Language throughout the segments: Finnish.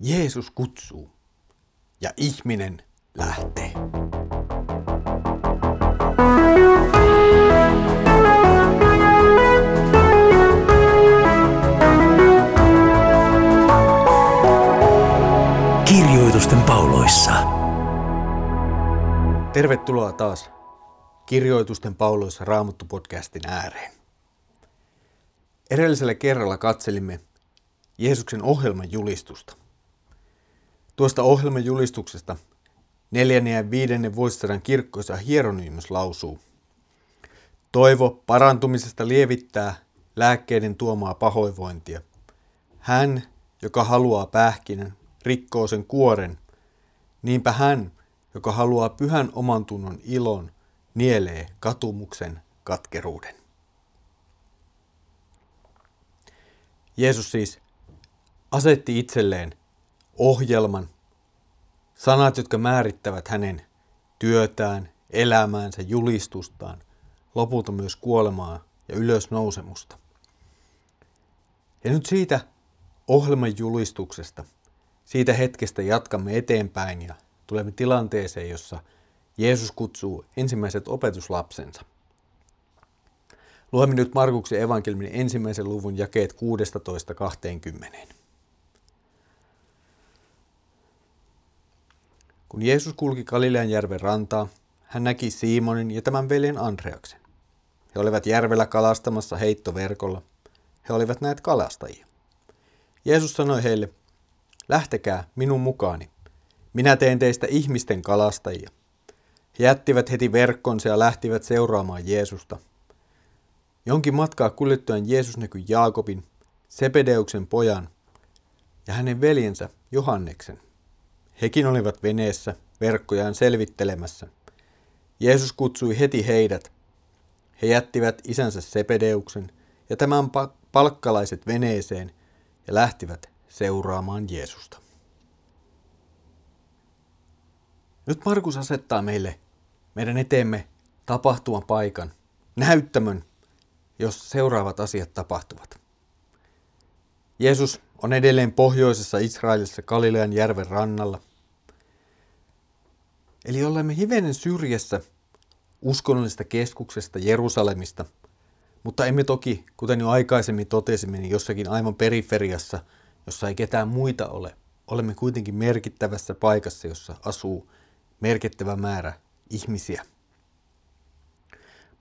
Jeesus kutsuu ja ihminen lähtee. Kirjoitusten pauloissa. Tervetuloa taas Kirjoitusten pauloissa Raamattu-podcastin ääreen. Edellisellä kerralla katselimme Jeesuksen ohjelman julistusta. Tuosta ohjelman julistuksesta neljännen ja viidennen vuosisadan kirkkoisa Hieronymus lausuu. Toivo parantumisesta lievittää lääkkeiden tuomaa pahoinvointia. Hän, joka haluaa pähkinän, rikkoo sen kuoren. Niinpä hän, joka haluaa pyhän oman tunnon ilon, nielee katumuksen katkeruuden. Jeesus siis asetti itselleen ohjelman, sanat, jotka määrittävät hänen työtään, elämäänsä, julistustaan, lopulta myös kuolemaa ja ylösnousemusta. Ja nyt siitä ohjelman julistuksesta, siitä hetkestä jatkamme eteenpäin ja tulemme tilanteeseen, jossa Jeesus kutsuu ensimmäiset opetuslapsensa. Luemme nyt Markuksen evankeliumin ensimmäisen luvun jakeet 16-20. Kun Jeesus kulki Galilean järven rantaa, hän näki Simonin ja tämän veljen Andreaksen. He olivat järvellä kalastamassa heittoverkolla. He olivat näet kalastajia. Jeesus sanoi heille, lähtekää minun mukaani. Minä teen teistä ihmisten kalastajia. He jättivät heti verkkonsa ja lähtivät seuraamaan Jeesusta. Jonkin matkaa kuljettaen Jeesus näkyi Jaakobin, Sepedeuksen pojan ja hänen veljensä Johanneksen. Hekin olivat veneessä verkkojaan selvittelemässä. Jeesus kutsui heti heidät. He jättivät isänsä Sepedeuksen ja tämän palkkalaiset veneeseen ja lähtivät seuraamaan Jeesusta. Nyt Markus asettaa meille meidän eteemme tapahtuman paikan, näyttämön, jos seuraavat asiat tapahtuvat. Jeesus on edelleen pohjoisessa Israelissa Galilean järven rannalla. Eli olemme hivenen syrjässä uskonnollisesta keskuksesta Jerusalemista, mutta emme toki, kuten jo aikaisemmin totesimme, niin jossakin aivan periferiassa, jossa ei ketään muita ole. Olemme kuitenkin merkittävässä paikassa, jossa asuu merkittävä määrä ihmisiä.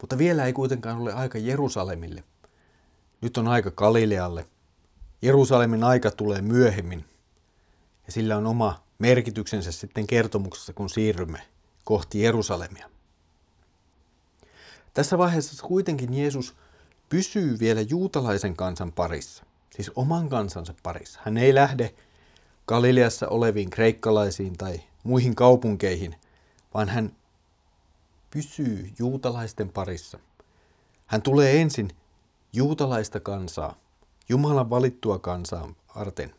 Mutta vielä ei kuitenkaan ole aika Jerusalemille. Nyt on aika Galilealle. Jerusalemin aika tulee myöhemmin. Ja sillä on oma merkityksensä sitten kertomuksessa, kun siirrymme kohti Jerusalemia. Tässä vaiheessa kuitenkin Jeesus pysyy vielä juutalaisen kansan parissa, siis oman kansansa parissa. Hän ei lähde Galileassa oleviin kreikkalaisiin tai muihin kaupunkeihin, vaan hän pysyy juutalaisten parissa. Hän tulee ensin juutalaista kansaa, Jumalan valittua kansaa arten.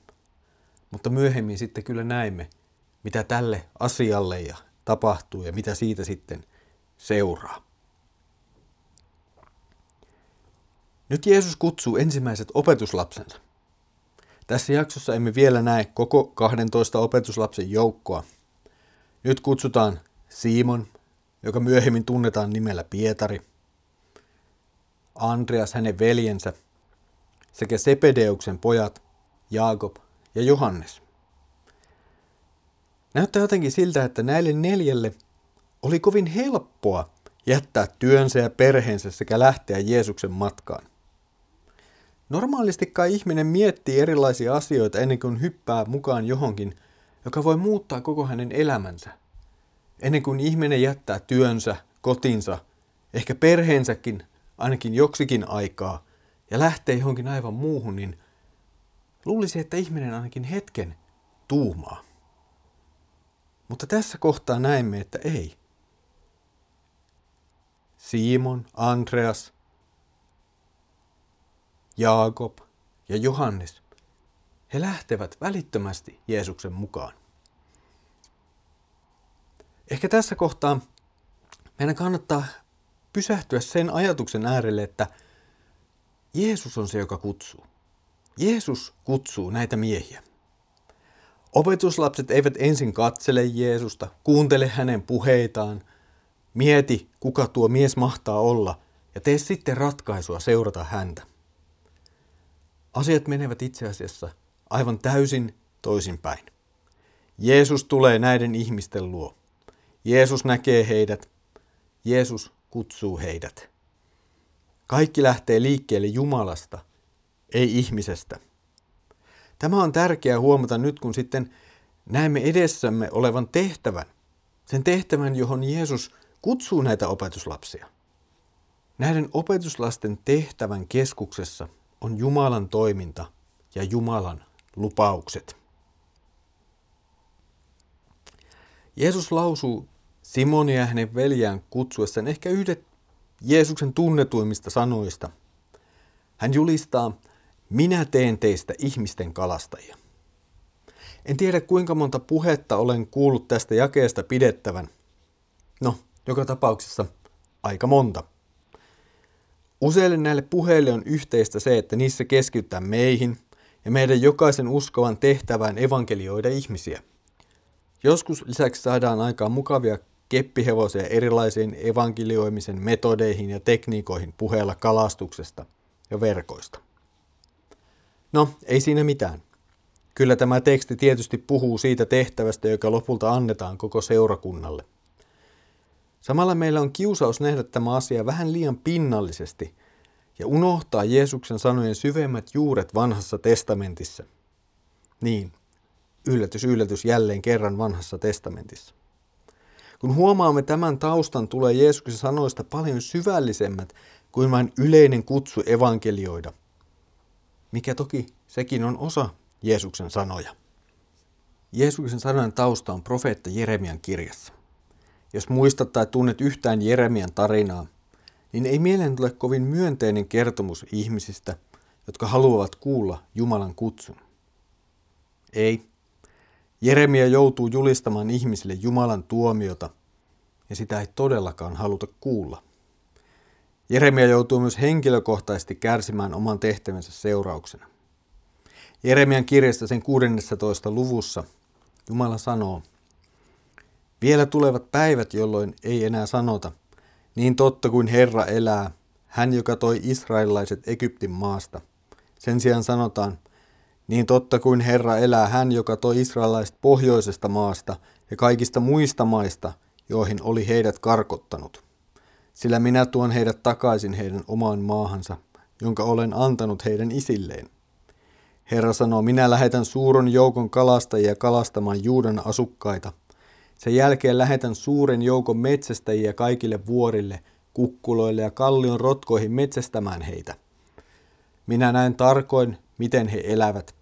Mutta myöhemmin sitten kyllä näemme, mitä tälle asialle ja tapahtuu ja mitä siitä sitten seuraa. Nyt Jeesus kutsuu ensimmäiset opetuslapsensa. Tässä jaksossa emme vielä näe koko 12 opetuslapsen joukkoa. Nyt kutsutaan Simon, joka myöhemmin tunnetaan nimellä Pietari, Andreas hänen veljensä sekä Sepedeuksen pojat Jaakob ja Johannes. Näyttää jotenkin siltä, että näille neljälle oli kovin helppoa jättää työnsä ja perheensä sekä lähteä Jeesuksen matkaan. Normaalisti kai ihminen miettii erilaisia asioita ennen kuin hyppää mukaan johonkin, joka voi muuttaa koko hänen elämänsä. Ennen kuin ihminen jättää työnsä, kotinsa, ehkä perheensäkin ainakin joksikin aikaa ja lähtee johonkin aivan muuhun, niin luulisi, että ihminen ainakin hetken tuumaa. Mutta tässä kohtaa näemme, että ei. Simon, Andreas, Jaakob ja Johannes, he lähtevät välittömästi Jeesuksen mukaan. Ehkä tässä kohtaa meidän kannattaa pysähtyä sen ajatuksen äärelle, että Jeesus on se, joka kutsuu. Jeesus kutsuu näitä miehiä. Opetuslapset eivät ensin katsele Jeesusta, kuuntele hänen puheitaan, mieti kuka tuo mies mahtaa olla ja tee sitten ratkaisua seurata häntä. Asiat menevät itse asiassa aivan täysin toisinpäin. Jeesus tulee näiden ihmisten luo. Jeesus näkee heidät. Jeesus kutsuu heidät. Kaikki lähtee liikkeelle Jumalasta, ei ihmisestä. Tämä on tärkeää huomata nyt, kun sitten näemme edessämme olevan tehtävän. Sen tehtävän, johon Jeesus kutsuu näitä opetuslapsia. Näiden opetuslasten tehtävän keskuksessa on Jumalan toiminta ja Jumalan lupaukset. Jeesus lausuu Simonia ja hänen veljään kutsuessaan ehkä yhdet Jeesuksen tunnetuimmista sanoista. Hän julistaa, minä teen teistä ihmisten kalastajia. En tiedä kuinka monta puhetta olen kuullut tästä jakeesta pidettävän. No, joka tapauksessa aika monta. Useille näille puheille on yhteistä se, että niissä keskitytään meihin ja meidän jokaisen uskovan tehtävään evankelioida ihmisiä. Joskus lisäksi saadaan aikaan mukavia keppihevosia erilaisiin evankelioimisen metodeihin ja tekniikoihin puheella kalastuksesta ja verkoista. No, ei siinä mitään. Kyllä tämä teksti tietysti puhuu siitä tehtävästä, joka lopulta annetaan koko seurakunnalle. Samalla meillä on kiusaus nähdä tämä asia vähän liian pinnallisesti ja unohtaa Jeesuksen sanojen syvemmät juuret vanhassa testamentissa. Niin, yllätys, yllätys jälleen kerran vanhassa testamentissa. Kun huomaamme tämän taustan, tulee Jeesuksen sanoista paljon syvällisemmät kuin vain yleinen kutsu evankelioida, mikä toki sekin on osa Jeesuksen sanoja. Jeesuksen sanojen tausta on profeetta Jeremian kirjassa. Jos muistat tai tunnet yhtään Jeremian tarinaa, niin ei mieleen tule kovin myönteinen kertomus ihmisistä, jotka haluavat kuulla Jumalan kutsun. Ei. Jeremia joutuu julistamaan ihmisille Jumalan tuomiota, ja sitä ei todellakaan haluta kuulla. Jeremia joutuu myös henkilökohtaisesti kärsimään oman tehtävänsä seurauksena. Jeremian kirjasta sen 16. luvussa Jumala sanoo, Vielä tulevat päivät, jolloin ei enää sanota, niin totta kuin Herra elää, hän joka toi israelilaiset Egyptin maasta. Sen sijaan sanotaan, niin totta kuin Herra elää, hän joka toi israelilaiset pohjoisesta maasta ja kaikista muista maista, joihin oli heidät karkottanut. Sillä minä tuon heidät takaisin heidän omaan maahansa, jonka olen antanut heidän isilleen. Herra sanoo, minä lähetän suuren joukon kalastajia kalastamaan Juudan asukkaita. Sen jälkeen lähetän suuren joukon metsästäjiä kaikille vuorille, kukkuloille ja kallion rotkoihin metsästämään heitä. Minä näen tarkoin, miten he elävät.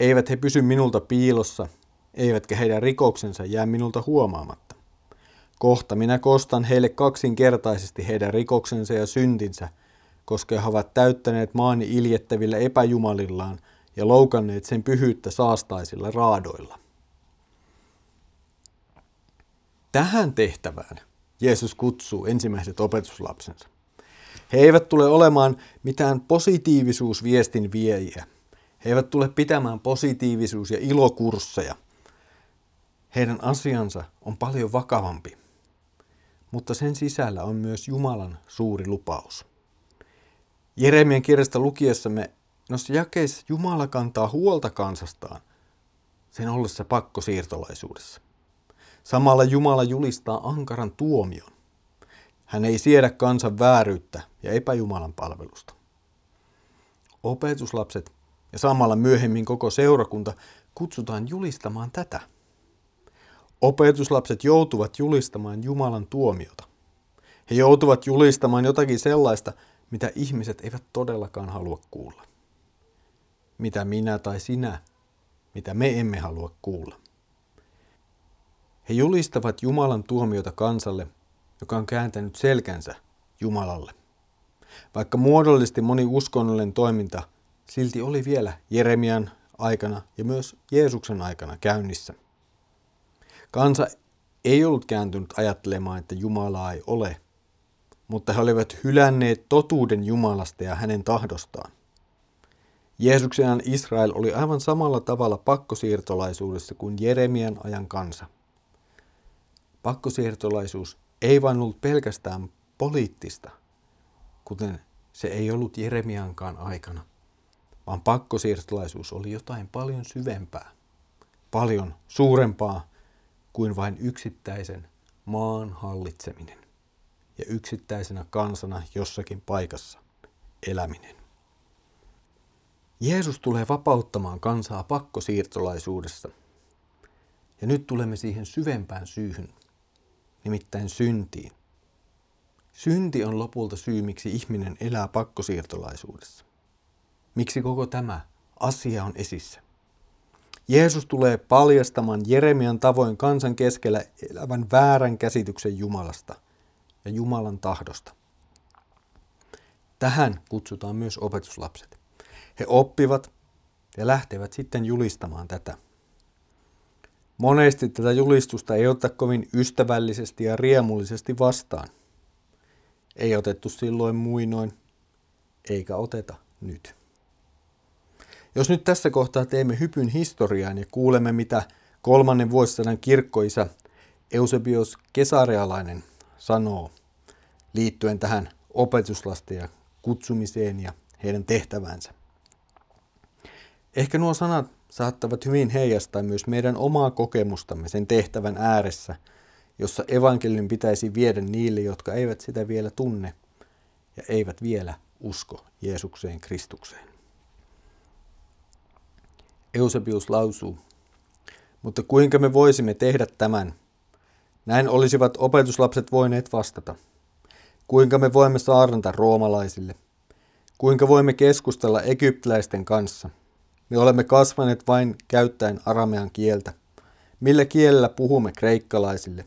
Eivät he pysy minulta piilossa, eivätkä heidän rikoksensa jää minulta huomaamatta. Kohta minä kostan heille kaksinkertaisesti heidän rikoksensa ja syntinsä, koska he ovat täyttäneet maani iljettävillä epäjumalillaan – ja loukanneet sen pyhyyttä saastaisilla raadoilla. Tähän tehtävään Jeesus kutsuu ensimmäiset opetuslapsensa. He eivät tule olemaan mitään positiivisuusviestin viejiä. He eivät tule pitämään positiivisuus- ja ilokursseja. Heidän asiansa on paljon vakavampi. Mutta sen sisällä on myös Jumalan suuri lupaus. Jeremian kirjasta lukiessamme Noissa jakeissa Jumala kantaa huolta kansastaan sen ollessa pakkosiirtolaisuudessa. Samalla Jumala julistaa ankaran tuomion. Hän ei siedä kansan vääryyttä ja epäjumalan palvelusta. Opetuslapset ja samalla myöhemmin koko seurakunta kutsutaan julistamaan tätä. Opetuslapset joutuvat julistamaan Jumalan tuomiota. He joutuvat julistamaan jotakin sellaista, mitä ihmiset eivät todellakaan halua kuulla mitä minä tai sinä, mitä me emme halua kuulla. He julistavat Jumalan tuomiota kansalle, joka on kääntänyt selkänsä Jumalalle. Vaikka muodollisesti moni uskonnollinen toiminta silti oli vielä Jeremian aikana ja myös Jeesuksen aikana käynnissä. Kansa ei ollut kääntynyt ajattelemaan, että Jumalaa ei ole, mutta he olivat hylänneet totuuden Jumalasta ja hänen tahdostaan. Jeesuksen Israel oli aivan samalla tavalla pakkosiirtolaisuudessa kuin Jeremian ajan kansa. Pakkosiirtolaisuus ei vain ollut pelkästään poliittista, kuten se ei ollut Jeremiankaan aikana, vaan pakkosiirtolaisuus oli jotain paljon syvempää, paljon suurempaa kuin vain yksittäisen maan hallitseminen ja yksittäisenä kansana jossakin paikassa eläminen. Jeesus tulee vapauttamaan kansaa pakkosiirtolaisuudessa. Ja nyt tulemme siihen syvempään syyhyn, nimittäin syntiin. Synti on lopulta syy, miksi ihminen elää pakkosiirtolaisuudessa. Miksi koko tämä asia on esissä. Jeesus tulee paljastamaan Jeremian tavoin kansan keskellä elävän väärän käsityksen Jumalasta ja Jumalan tahdosta. Tähän kutsutaan myös opetuslapset. He oppivat ja lähtevät sitten julistamaan tätä. Monesti tätä julistusta ei oteta kovin ystävällisesti ja riemullisesti vastaan. Ei otettu silloin muinoin, eikä oteta nyt. Jos nyt tässä kohtaa teemme hypyn historiaan ja kuulemme, mitä kolmannen vuosisadan kirkkoisa Eusebios Kesarealainen sanoo liittyen tähän opetuslasten ja kutsumiseen ja heidän tehtävänsä. Ehkä nuo sanat saattavat hyvin heijastaa myös meidän omaa kokemustamme sen tehtävän ääressä, jossa evankeliumin pitäisi viedä niille, jotka eivät sitä vielä tunne ja eivät vielä usko Jeesukseen Kristukseen. Eusebius lausuu, mutta kuinka me voisimme tehdä tämän? Näin olisivat opetuslapset voineet vastata. Kuinka me voimme saarnata roomalaisille? Kuinka voimme keskustella egyptiläisten kanssa – me olemme kasvaneet vain käyttäen aramean kieltä. Millä kielellä puhumme kreikkalaisille?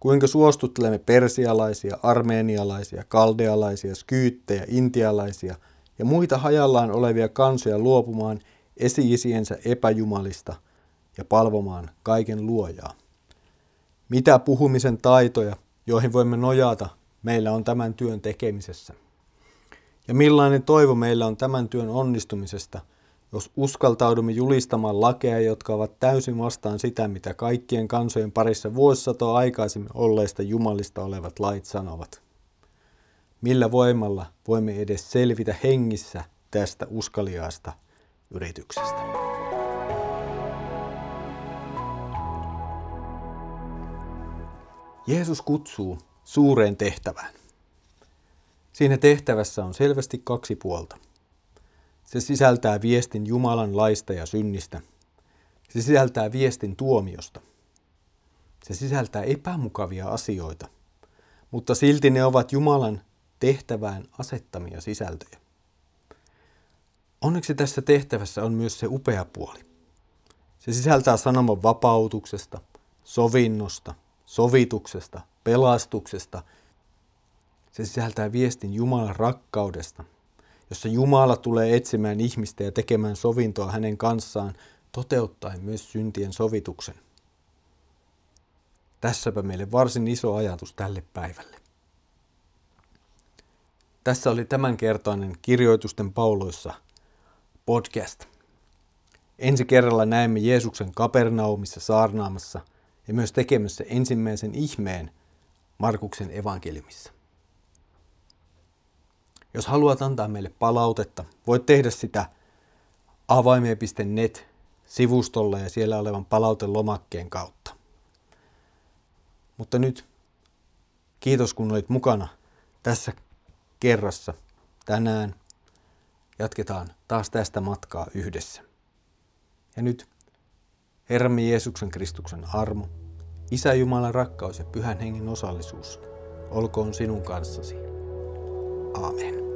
Kuinka suostuttelemme persialaisia, armeenialaisia, kaldealaisia, skyyttejä, intialaisia ja muita hajallaan olevia kansoja luopumaan esi-isiensä epäjumalista ja palvomaan kaiken luojaa? Mitä puhumisen taitoja, joihin voimme nojata, meillä on tämän työn tekemisessä? Ja millainen toivo meillä on tämän työn onnistumisesta – jos uskaltaudumme julistamaan lakeja, jotka ovat täysin vastaan sitä, mitä kaikkien kansojen parissa vuosisatoa aikaisemmin olleista jumalista olevat lait sanovat. Millä voimalla voimme edes selvitä hengissä tästä uskaliaasta yrityksestä? Jeesus kutsuu suureen tehtävään. Siinä tehtävässä on selvästi kaksi puolta – se sisältää viestin Jumalan laista ja synnistä. Se sisältää viestin tuomiosta. Se sisältää epämukavia asioita, mutta silti ne ovat Jumalan tehtävään asettamia sisältöjä. Onneksi tässä tehtävässä on myös se upea puoli. Se sisältää sanoman vapautuksesta, sovinnosta, sovituksesta, pelastuksesta. Se sisältää viestin Jumalan rakkaudesta – jossa Jumala tulee etsimään ihmistä ja tekemään sovintoa hänen kanssaan, toteuttaen myös syntien sovituksen. Tässäpä meille varsin iso ajatus tälle päivälle. Tässä oli tämänkertainen Kirjoitusten pauloissa podcast. Ensi kerralla näemme Jeesuksen Kapernaumissa saarnaamassa ja myös tekemässä ensimmäisen ihmeen Markuksen evankeliumissa. Jos haluat antaa meille palautetta, voit tehdä sitä avaimia.net sivustolla ja siellä olevan palautelomakkeen kautta. Mutta nyt kiitos kun olit mukana tässä kerrassa tänään. Jatketaan taas tästä matkaa yhdessä. Ja nyt Herramme Jeesuksen Kristuksen armo, Isä Jumalan rakkaus ja Pyhän Hengen osallisuus olkoon sinun kanssasi. Amen.